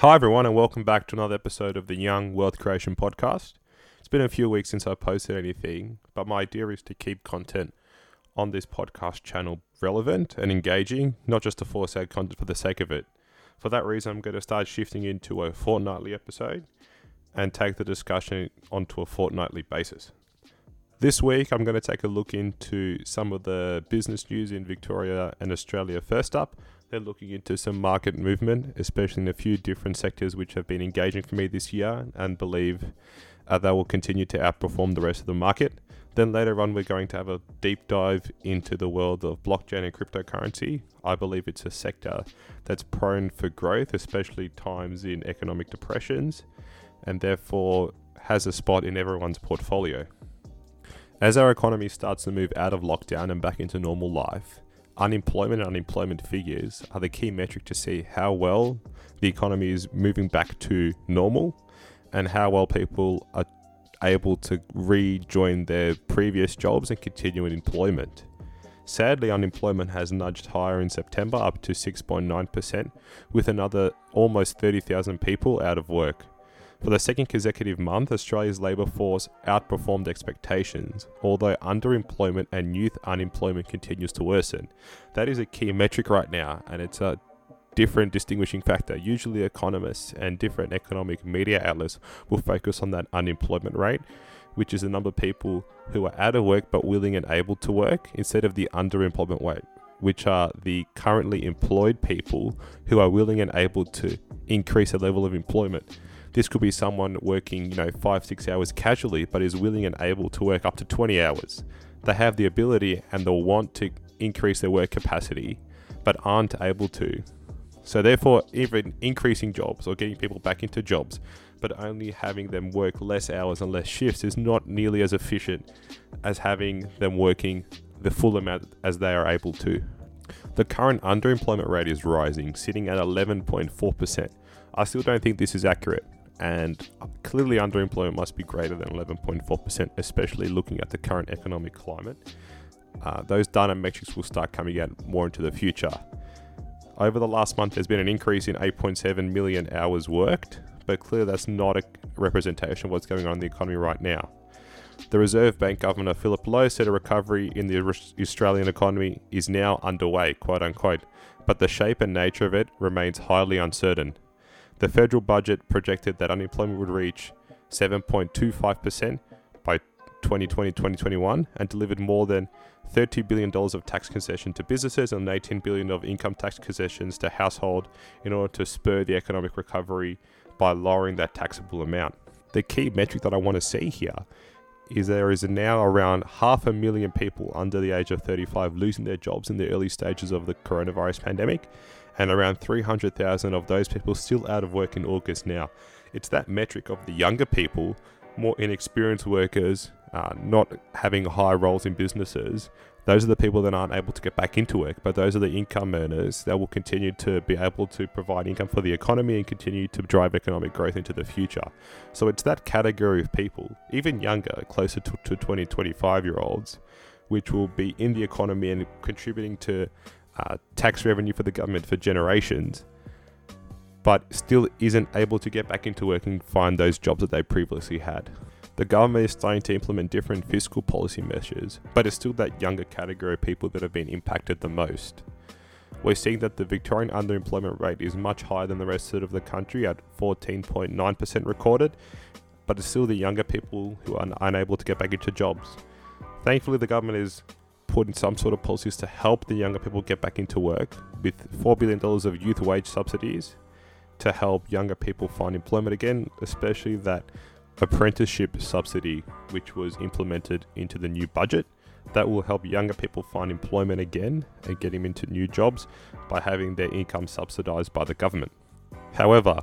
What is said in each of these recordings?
Hi, everyone, and welcome back to another episode of the Young Wealth Creation Podcast. It's been a few weeks since I posted anything, but my idea is to keep content on this podcast channel relevant and engaging, not just to force out content for the sake of it. For that reason, I'm going to start shifting into a fortnightly episode and take the discussion onto a fortnightly basis. This week, I'm going to take a look into some of the business news in Victoria and Australia. First up, they're looking into some market movement, especially in a few different sectors which have been engaging for me this year and believe uh, they will continue to outperform the rest of the market. Then later on, we're going to have a deep dive into the world of blockchain and cryptocurrency. I believe it's a sector that's prone for growth, especially times in economic depressions, and therefore has a spot in everyone's portfolio. As our economy starts to move out of lockdown and back into normal life, unemployment and unemployment figures are the key metric to see how well the economy is moving back to normal and how well people are able to rejoin their previous jobs and continue in employment. Sadly, unemployment has nudged higher in September up to 6.9%, with another almost 30,000 people out of work. For the second consecutive month, Australia's labour force outperformed expectations, although underemployment and youth unemployment continues to worsen. That is a key metric right now, and it's a different distinguishing factor. Usually, economists and different economic media outlets will focus on that unemployment rate, which is the number of people who are out of work but willing and able to work, instead of the underemployment rate, which are the currently employed people who are willing and able to increase the level of employment. This could be someone working, you know, five, six hours casually, but is willing and able to work up to 20 hours. They have the ability and the want to increase their work capacity, but aren't able to. So, therefore, even increasing jobs or getting people back into jobs, but only having them work less hours and less shifts is not nearly as efficient as having them working the full amount as they are able to. The current underemployment rate is rising, sitting at 11.4%. I still don't think this is accurate and clearly underemployment must be greater than 11.4%, especially looking at the current economic climate. Uh, those data metrics will start coming out more into the future. Over the last month, there's been an increase in 8.7 million hours worked, but clearly that's not a representation of what's going on in the economy right now. The Reserve Bank Governor Philip Lowe said a recovery in the Australian economy is now underway, quote unquote, but the shape and nature of it remains highly uncertain. The federal budget projected that unemployment would reach 7.25% by 2020 2021 and delivered more than $30 billion of tax concession to businesses and 18 billion of income tax concessions to household in order to spur the economic recovery by lowering that taxable amount. The key metric that I want to see here is there is now around half a million people under the age of 35 losing their jobs in the early stages of the coronavirus pandemic, and around 300,000 of those people still out of work in August now. It's that metric of the younger people, more inexperienced workers, uh, not having high roles in businesses. Those are the people that aren't able to get back into work, but those are the income earners that will continue to be able to provide income for the economy and continue to drive economic growth into the future. So it's that category of people, even younger, closer to, to 20, 25 year olds, which will be in the economy and contributing to uh, tax revenue for the government for generations, but still isn't able to get back into work and find those jobs that they previously had. The government is starting to implement different fiscal policy measures, but it's still that younger category of people that have been impacted the most. We're seeing that the Victorian underemployment rate is much higher than the rest of the country at 14.9% recorded, but it's still the younger people who are unable to get back into jobs. Thankfully, the government is put in some sort of policies to help the younger people get back into work with $4 billion of youth wage subsidies to help younger people find employment again, especially that apprenticeship subsidy, which was implemented into the new budget. That will help younger people find employment again and get them into new jobs by having their income subsidized by the government. However,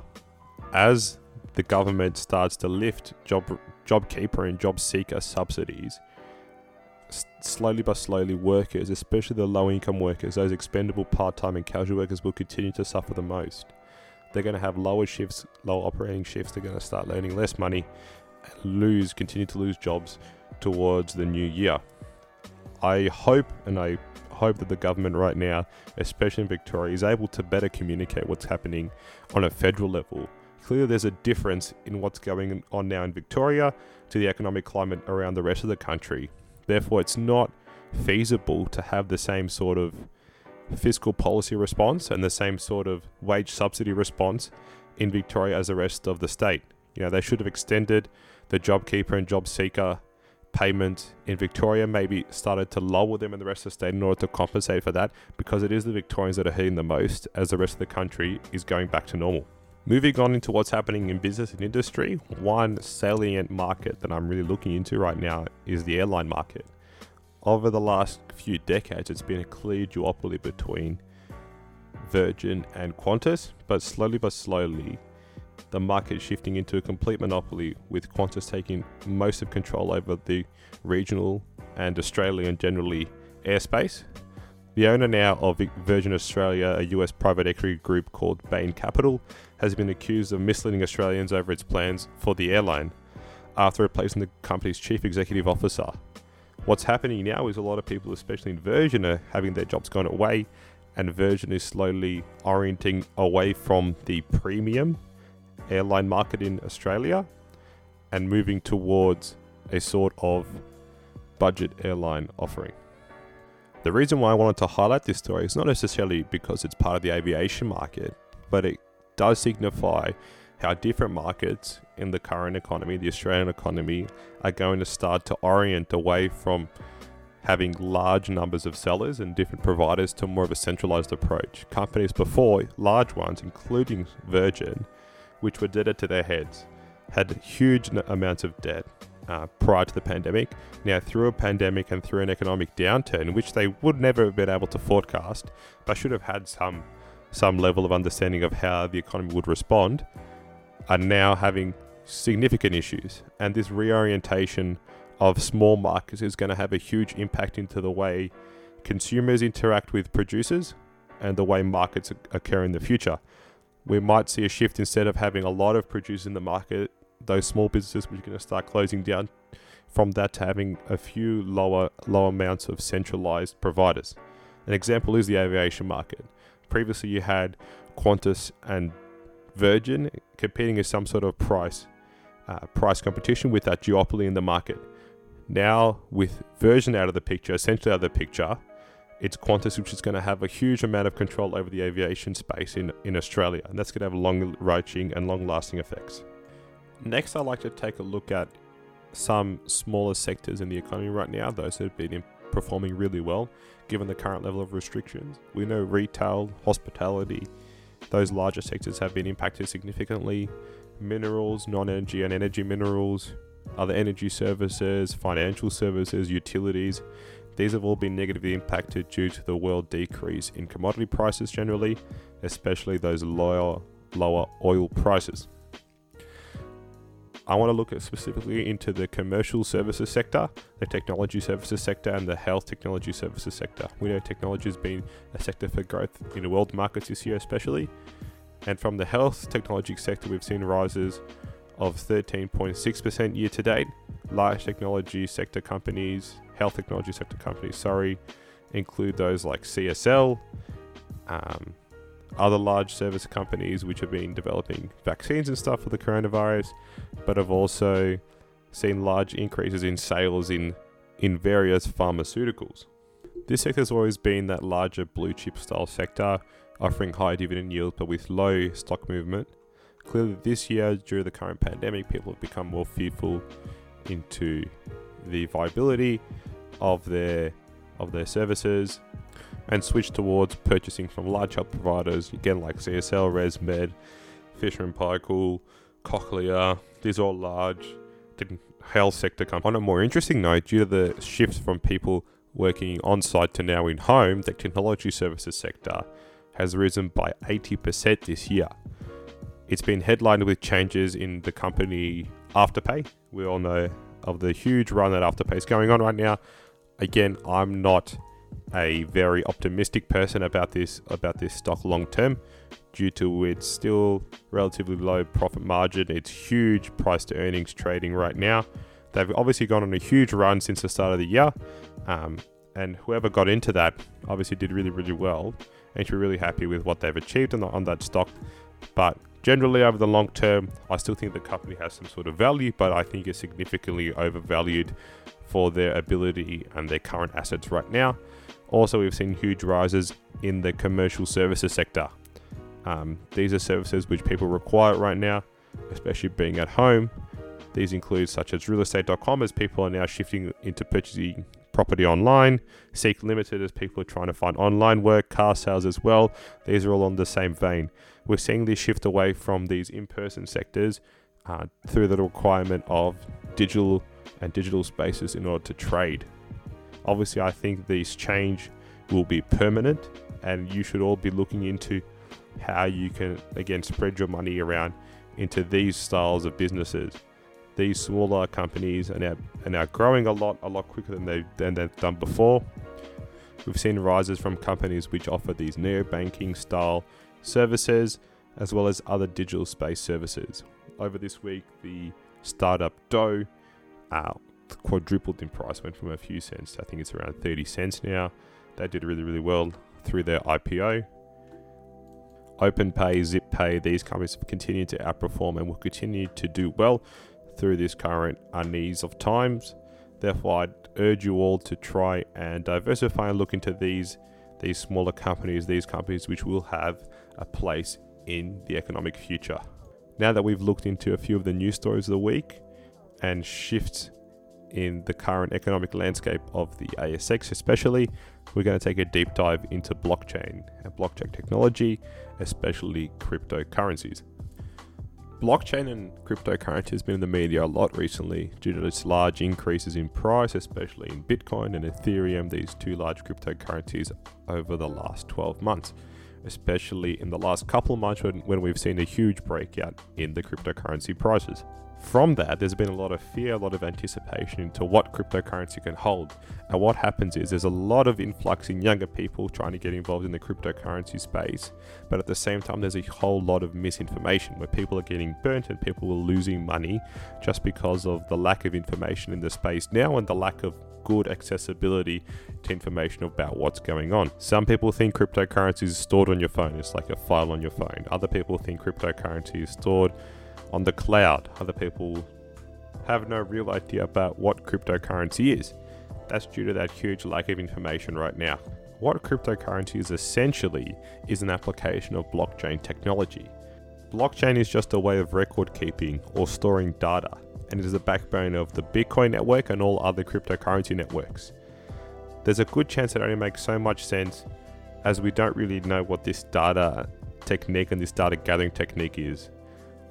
as the government starts to lift job JobKeeper and JobSeeker subsidies, slowly but slowly, workers, especially the low income workers, those expendable part time and casual workers, will continue to suffer the most. They're going to have lower shifts, lower operating shifts. They're going to start earning less money, and lose, continue to lose jobs towards the new year. I hope and I hope that the government right now, especially in Victoria, is able to better communicate what's happening on a federal level. Clearly, there's a difference in what's going on now in Victoria to the economic climate around the rest of the country. Therefore, it's not feasible to have the same sort of fiscal policy response and the same sort of wage subsidy response in Victoria as the rest of the state. You know, they should have extended the JobKeeper and JobSeeker payment in Victoria, maybe started to lower them in the rest of the state in order to compensate for that, because it is the Victorians that are hurting the most as the rest of the country is going back to normal. Moving on into what's happening in business and industry, one salient market that I'm really looking into right now is the airline market. Over the last few decades, it's been a clear duopoly between Virgin and Qantas, but slowly but slowly, the market shifting into a complete monopoly, with Qantas taking most of control over the regional and Australian generally airspace. The owner now of Virgin Australia, a US private equity group called Bain Capital, has been accused of misleading Australians over its plans for the airline after replacing the company's chief executive officer. What's happening now is a lot of people, especially in Virgin, are having their jobs gone away, and Virgin is slowly orienting away from the premium airline market in Australia and moving towards a sort of budget airline offering. The reason why I wanted to highlight this story is not necessarily because it's part of the aviation market, but it does signify how different markets in the current economy, the Australian economy, are going to start to orient away from having large numbers of sellers and different providers to more of a centralized approach. Companies before, large ones, including Virgin, which were debted to their heads, had huge amounts of debt uh, prior to the pandemic. Now, through a pandemic and through an economic downturn, which they would never have been able to forecast, but should have had some some level of understanding of how the economy would respond, are now having significant issues. And this reorientation of small markets is going to have a huge impact into the way consumers interact with producers and the way markets occur in the future we might see a shift instead of having a lot of producers in the market, those small businesses which are going to start closing down from that to having a few lower low amounts of centralized providers. An example is the aviation market. Previously you had Qantas and Virgin competing as some sort of price uh, price competition with that duopoly in the market. Now with Virgin out of the picture, essentially out of the picture, it's Qantas which is going to have a huge amount of control over the aviation space in, in Australia, and that's going to have long reaching and long lasting effects. Next, I'd like to take a look at some smaller sectors in the economy right now, those that have been performing really well given the current level of restrictions. We know retail, hospitality, those larger sectors have been impacted significantly. Minerals, non energy and energy minerals, other energy services, financial services, utilities, these have all been negatively impacted due to the world decrease in commodity prices generally, especially those lower lower oil prices. I want to look at specifically into the commercial services sector, the technology services sector, and the health technology services sector. We know technology has been a sector for growth in the world markets this year, especially. And from the health technology sector, we've seen rises of 13.6% year to date. Large technology sector companies health technology sector companies, sorry, include those like CSL, um, other large service companies which have been developing vaccines and stuff for the coronavirus, but have also seen large increases in sales in in various pharmaceuticals. This sector has always been that larger blue chip style sector, offering high dividend yields but with low stock movement. Clearly, this year, due to the current pandemic, people have become more fearful into the viability of their of their services and switch towards purchasing from large health providers again like CSL, ResMed, Fisher and Paykel, Cochlear. These are all large health sector companies. On a more interesting note, due to the shift from people working on site to now in home, the technology services sector has risen by 80% this year. It's been headlined with changes in the company Afterpay. We all know of the huge run that Afterpay is going on right now. Again, I'm not a very optimistic person about this about this stock long term due to its still relatively low profit margin, its huge price to earnings trading right now. They've obviously gone on a huge run since the start of the year. Um, And whoever got into that obviously did really, really well. And should be really happy with what they've achieved on, on that stock. But generally, over the long term, I still think the company has some sort of value, but I think it's significantly overvalued for their ability and their current assets right now. Also, we've seen huge rises in the commercial services sector. Um, these are services which people require right now, especially being at home. These include such as realestate.com as people are now shifting into purchasing property online, Seek Limited as people are trying to find online work, car sales as well. These are all on the same vein. We're seeing this shift away from these in person sectors uh, through the requirement of digital and digital spaces in order to trade. Obviously, I think this change will be permanent, and you should all be looking into how you can again spread your money around into these styles of businesses these smaller companies are now, are now growing a lot, a lot quicker than, they, than they've done before. We've seen rises from companies which offer these neo-banking style services, as well as other digital space services. Over this week, the startup Douugh uh, quadrupled in price, went from a few cents, I think it's around 30 cents now. They did really, really well through their IPO. OpenPay, ZipPay, these companies have continued to outperform and will continue to do well through this current unease of times. Therefore, I'd urge you all to try and diversify and look into these these smaller companies, these companies which will have a place in the economic future. Now that we've looked into a few of the news stories of the week and shifts in the current economic landscape of the ASX, especially, we're going to take a deep dive into blockchain and blockchain technology, especially cryptocurrencies. Blockchain and cryptocurrency has been in the media a lot recently due to its large increases in price, especially in Bitcoin and Ethereum, these two large cryptocurrencies, over the last 12 months, especially in the last couple of months when, when we've seen a huge breakout in the cryptocurrency prices from that, there's been a lot of fear, a lot of anticipation into what cryptocurrency can hold. And what happens is there's a lot of influx in younger people trying to get involved in the cryptocurrency space. But at the same time, there's a whole lot of misinformation where people are getting burnt and people are losing money just because of the lack of information in the space now and the lack of good accessibility to information about what's going on. Some people think cryptocurrency is stored on your phone, it's like a file on your phone. Other people think cryptocurrency is stored on the cloud. Other people have no real idea about what cryptocurrency is. That's due to that huge lack of information right now. What cryptocurrency is essentially is an application of blockchain technology. Blockchain is just a way of record keeping or storing data, and it is the backbone of the Bitcoin network and all other cryptocurrency networks. There's a good chance it only makes so much sense as we don't really know what this data technique and this data gathering technique is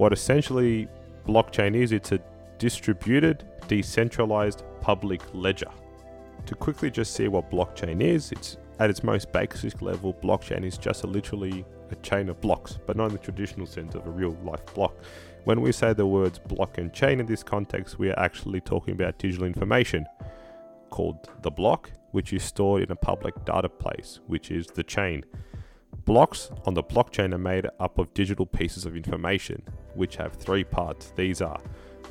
what essentially blockchain is it's a distributed, decentralized public ledger. To quickly just see what blockchain is, it's at its most basic level, blockchain is just a literally a chain of blocks, but not in the traditional sense of a real life block. When we say the words block and chain in this context, we are actually talking about digital information called the block, which is stored in a public data place, which is the chain. Blocks on the blockchain are made up of digital pieces of information, which have three parts. These are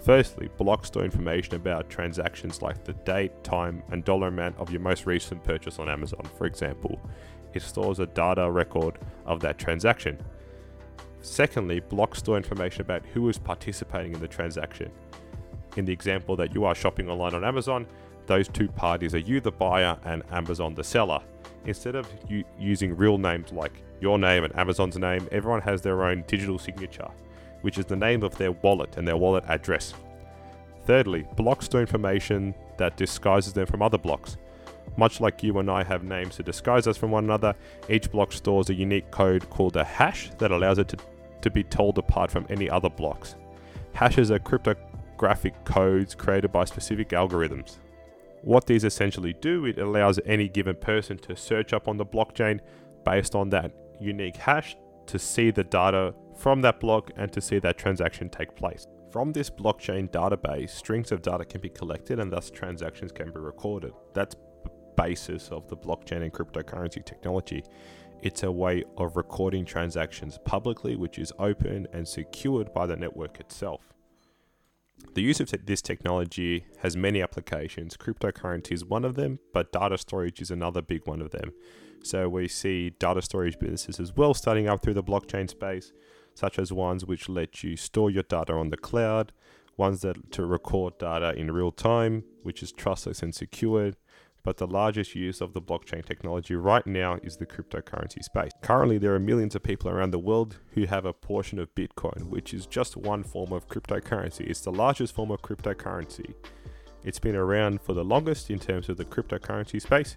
Firstly, blocks store information about transactions like the date, time, and dollar amount of your most recent purchase on Amazon, for example. It stores a data record of that transaction. Secondly, blocks store information about who is participating in the transaction. In the example that you are shopping online on Amazon, those two parties are you, the buyer, and Amazon, the seller instead of u- using real names like your name and Amazon's name, everyone has their own digital signature, which is the name of their wallet and their wallet address. Thirdly, blocks store information that disguises them from other blocks. Much like you and I have names to disguise us from one another, each block stores a unique code called a hash that allows it to, to be told apart from any other blocks. Hashes are cryptographic codes created by specific algorithms. What these essentially do, it allows any given person to search up on the blockchain based on that unique hash to see the data from that block and to see that transaction take place. From this blockchain database, strings of data can be collected and thus transactions can be recorded. That's the basis of the blockchain and cryptocurrency technology. It's a way of recording transactions publicly, which is open and secured by the network itself. The use of this technology has many applications. Cryptocurrency is one of them, but data storage is another big one of them. So we see data storage businesses as well starting up through the blockchain space, such as ones which let you store your data on the cloud, ones that to record data in real time, which is trustless and secured, but the largest use of the blockchain technology right now is the cryptocurrency space. Currently, there are millions of people around the world who have a portion of Bitcoin, which is just one form of cryptocurrency. It's the largest form of cryptocurrency. It's been around for the longest in terms of the cryptocurrency space,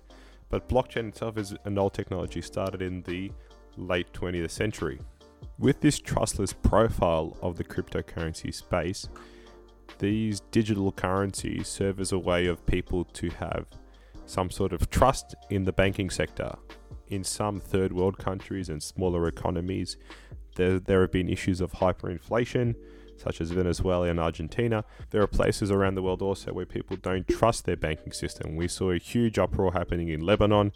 but blockchain itself is an old technology started in the late 20th century. With this trustless profile of the cryptocurrency space, these digital currencies serve as a way of people to have some sort of trust in the banking sector. In some third world countries and smaller economies, there, there have been issues of hyperinflation, such as Venezuela and Argentina. There are places around the world also where people don't trust their banking system. We saw a huge uproar happening in Lebanon,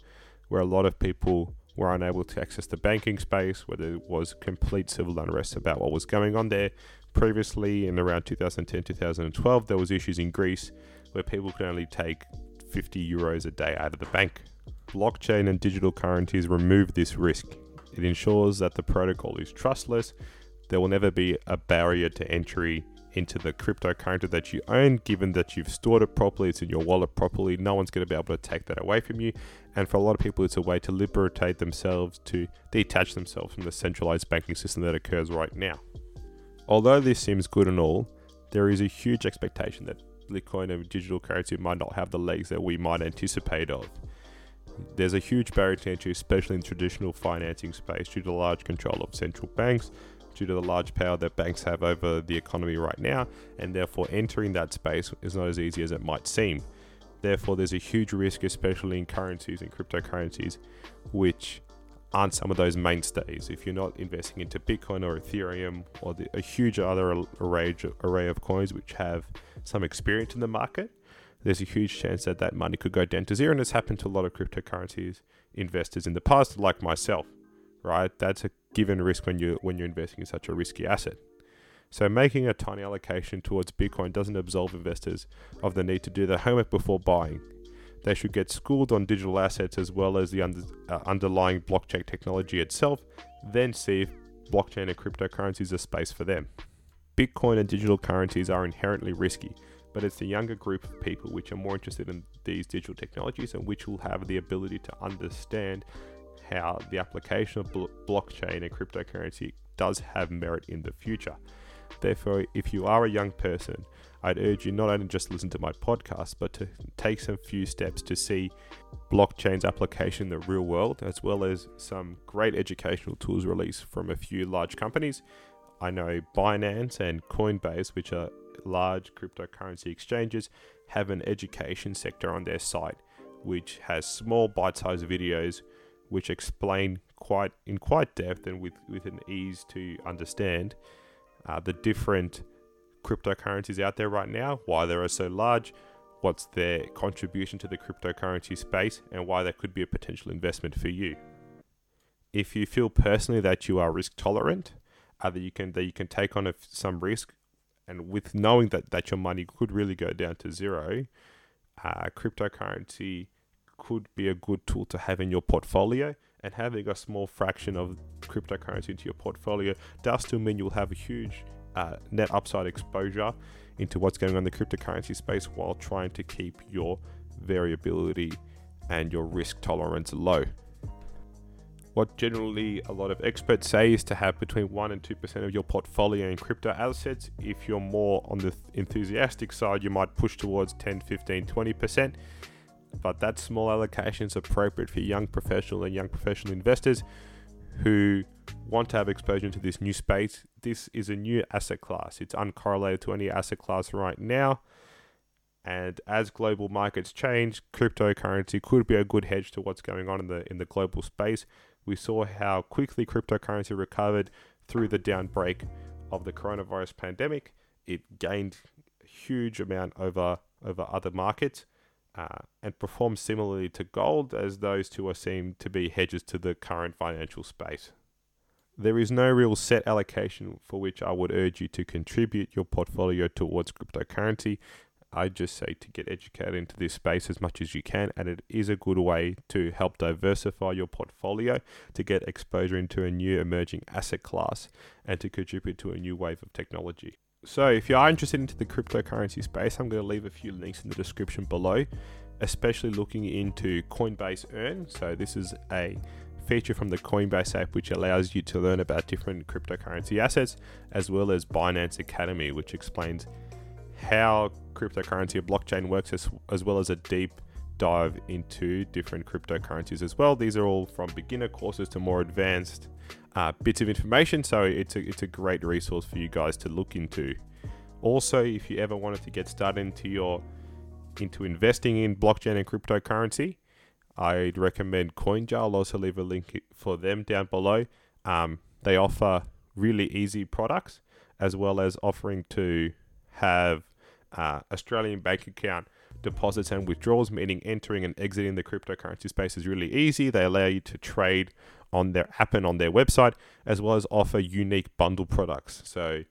where a lot of people were unable to access the banking space, where there was complete civil unrest about what was going on there. Previously, in around 2010 2012, there was issues in Greece where people could only take 50 euros a day out of the bank. Blockchain and digital currencies remove this risk. It ensures that the protocol is trustless. There will never be a barrier to entry into the cryptocurrency that you own, given that you've stored it properly, it's in your wallet properly. No one's going to be able to take that away from you. And for a lot of people, it's a way to liberate themselves, to detach themselves from the centralized banking system that occurs right now. Although this seems good and all, there is a huge expectation that Bitcoin and digital currency might not have the legs that we might anticipate of. There's a huge barrier to entry, especially in traditional financing space, due to the large control of central banks, due to the large power that banks have over the economy right now, and therefore entering that space is not as easy as it might seem. Therefore, there's a huge risk, especially in currencies and cryptocurrencies, which aren't some of those mainstays. If you're not investing into Bitcoin or Ethereum or the, a huge other array, array of coins which have some experience in the market, there's a huge chance that that money could go down to zero. And it's happened to a lot of cryptocurrencies investors in the past, like myself, right? That's a given risk when you when you're investing in such a risky asset. So making a tiny allocation towards Bitcoin doesn't absolve investors of the need to do their homework before buying. They should get schooled on digital assets as well as the under, uh, underlying blockchain technology itself, then see if blockchain and cryptocurrency is a space for them. Bitcoin and digital currencies are inherently risky, but it's the younger group of people which are more interested in these digital technologies and which will have the ability to understand how the application of blockchain and cryptocurrency does have merit in the future. Therefore, if you are a young person, I'd urge you not only just listen to my podcast, but to take some few steps to see blockchain's application in the real world, as well as some great educational tools released from a few large companies. I know Binance and Coinbase, which are large cryptocurrency exchanges, have an education sector on their site, which has small bite-sized videos which explain quite in quite depth and with, with an ease to understand uh, the different cryptocurrencies out there right now, why they are so large, what's their contribution to the cryptocurrency space, and why that could be a potential investment for you. If you feel personally that you are risk tolerant, uh, that you can that you can take on some risk, and with knowing that that your money could really go down to zero, uh, cryptocurrency could be a good tool to have in your portfolio. And having a small fraction of cryptocurrency into your portfolio does still mean you'll have a huge uh, net upside exposure into what's going on in the cryptocurrency space while trying to keep your variability and your risk tolerance low. What generally a lot of experts say is to have between 1 and 2% of your portfolio in crypto assets. If you're more on the enthusiastic side, you might push towards 10, 15, 20%. But that small allocation is appropriate for young professional and young professional investors who want to have exposure to this new space, this is a new asset class. It's uncorrelated to any asset class right now. And as global markets change, cryptocurrency could be a good hedge to what's going on in the in the global space. We saw how quickly cryptocurrency recovered through the downbreak of the coronavirus pandemic. It gained a huge amount over over other markets uh, and perform similarly to gold, as those two are seen to be hedges to the current financial space. There is no real set allocation for which I would urge you to contribute your portfolio towards cryptocurrency. I just say to get educated into this space as much as you can, and it is a good way to help diversify your portfolio, to get exposure into a new emerging asset class, and to contribute to a new wave of technology. So, if you are interested into the cryptocurrency space, I'm going to leave a few links in the description below, especially looking into Coinbase Earn. So, this is a feature from the Coinbase app which allows you to learn about different cryptocurrency assets, as well as Binance Academy, which explains how cryptocurrency or blockchain works, as, as well as a deep dive into different cryptocurrencies as well. These are all from beginner courses to more advanced uh, bits of information, so it's a, it's a great resource for you guys to look into. Also, if you ever wanted to get started into your into investing in blockchain and cryptocurrency, I'd recommend CoinJar. I'll also leave a link for them down below. Um, they offer really easy products as well as offering to have uh, Australian bank account deposits and withdrawals, meaning entering and exiting the cryptocurrency space is really easy. They allow you to trade on their app and on their website, as well as offer unique bundle products. So,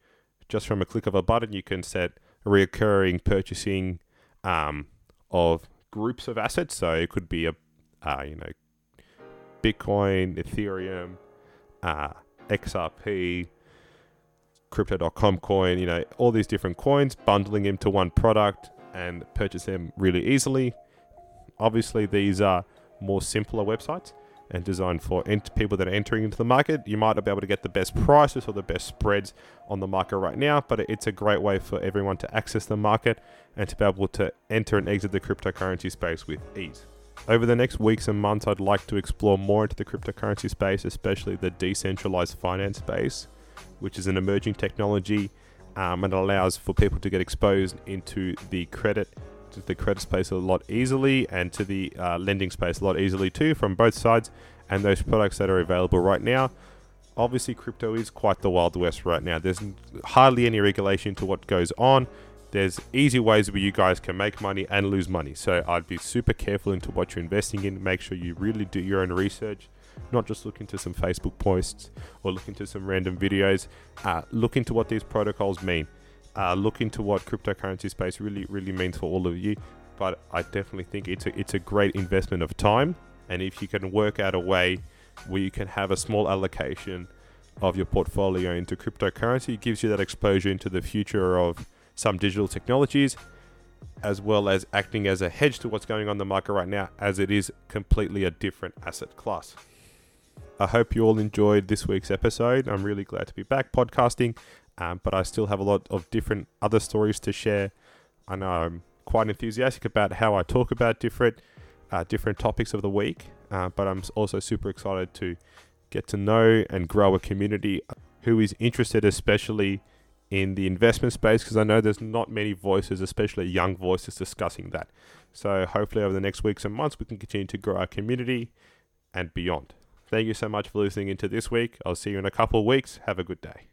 just from a click of a button, you can set recurring purchasing um, of groups of assets. So it could be a, uh, you know, Bitcoin, Ethereum, uh, XRP, crypto.com coin, you know, all these different coins, bundling them to one product and purchase them really easily. Obviously, these are more simpler websites and designed for ent- people that are entering into the market. You might not be able to get the best prices or the best spreads on the market right now, but it's a great way for everyone to access the market and to be able to enter and exit the cryptocurrency space with ease. Over the next weeks and months, I'd like to explore more into the cryptocurrency space, especially the decentralized finance space which is an emerging technology um, and allows for people to get exposed into the credit to the credit space a lot easily and to the uh, lending space a lot easily too from both sides and those products that are available right now. Obviously crypto is quite the wild west right now. There's hardly any regulation to what goes on. There's easy ways where you guys can make money and lose money. So i'd be super careful into what you're investing in. Make sure you really do your own research not just look into some Facebook posts or look into some random videos. Uh, look into what these protocols mean. Uh, look into what cryptocurrency space really, really means for all of you. But I definitely think it's a, it's a great investment of time. And if you can work out a way where you can have a small allocation of your portfolio into cryptocurrency, it gives you that exposure into the future of some digital technologies as well as acting as a hedge to what's going on in the market right now, as it is completely a different asset class. I hope you all enjoyed this week's episode. I'm really glad to be back podcasting, um, but I still have a lot of different other stories to share. I know I'm quite enthusiastic about how I talk about different uh, different topics of the week, uh, but I'm also super excited to get to know and grow a community who is interested, especially in the investment space, because I know there's not many voices, especially young voices, discussing that. So hopefully, over the next weeks and months, we can continue to grow our community and beyond. Thank you so much for listening into this week. I'll see you in a couple of weeks. Have a good day.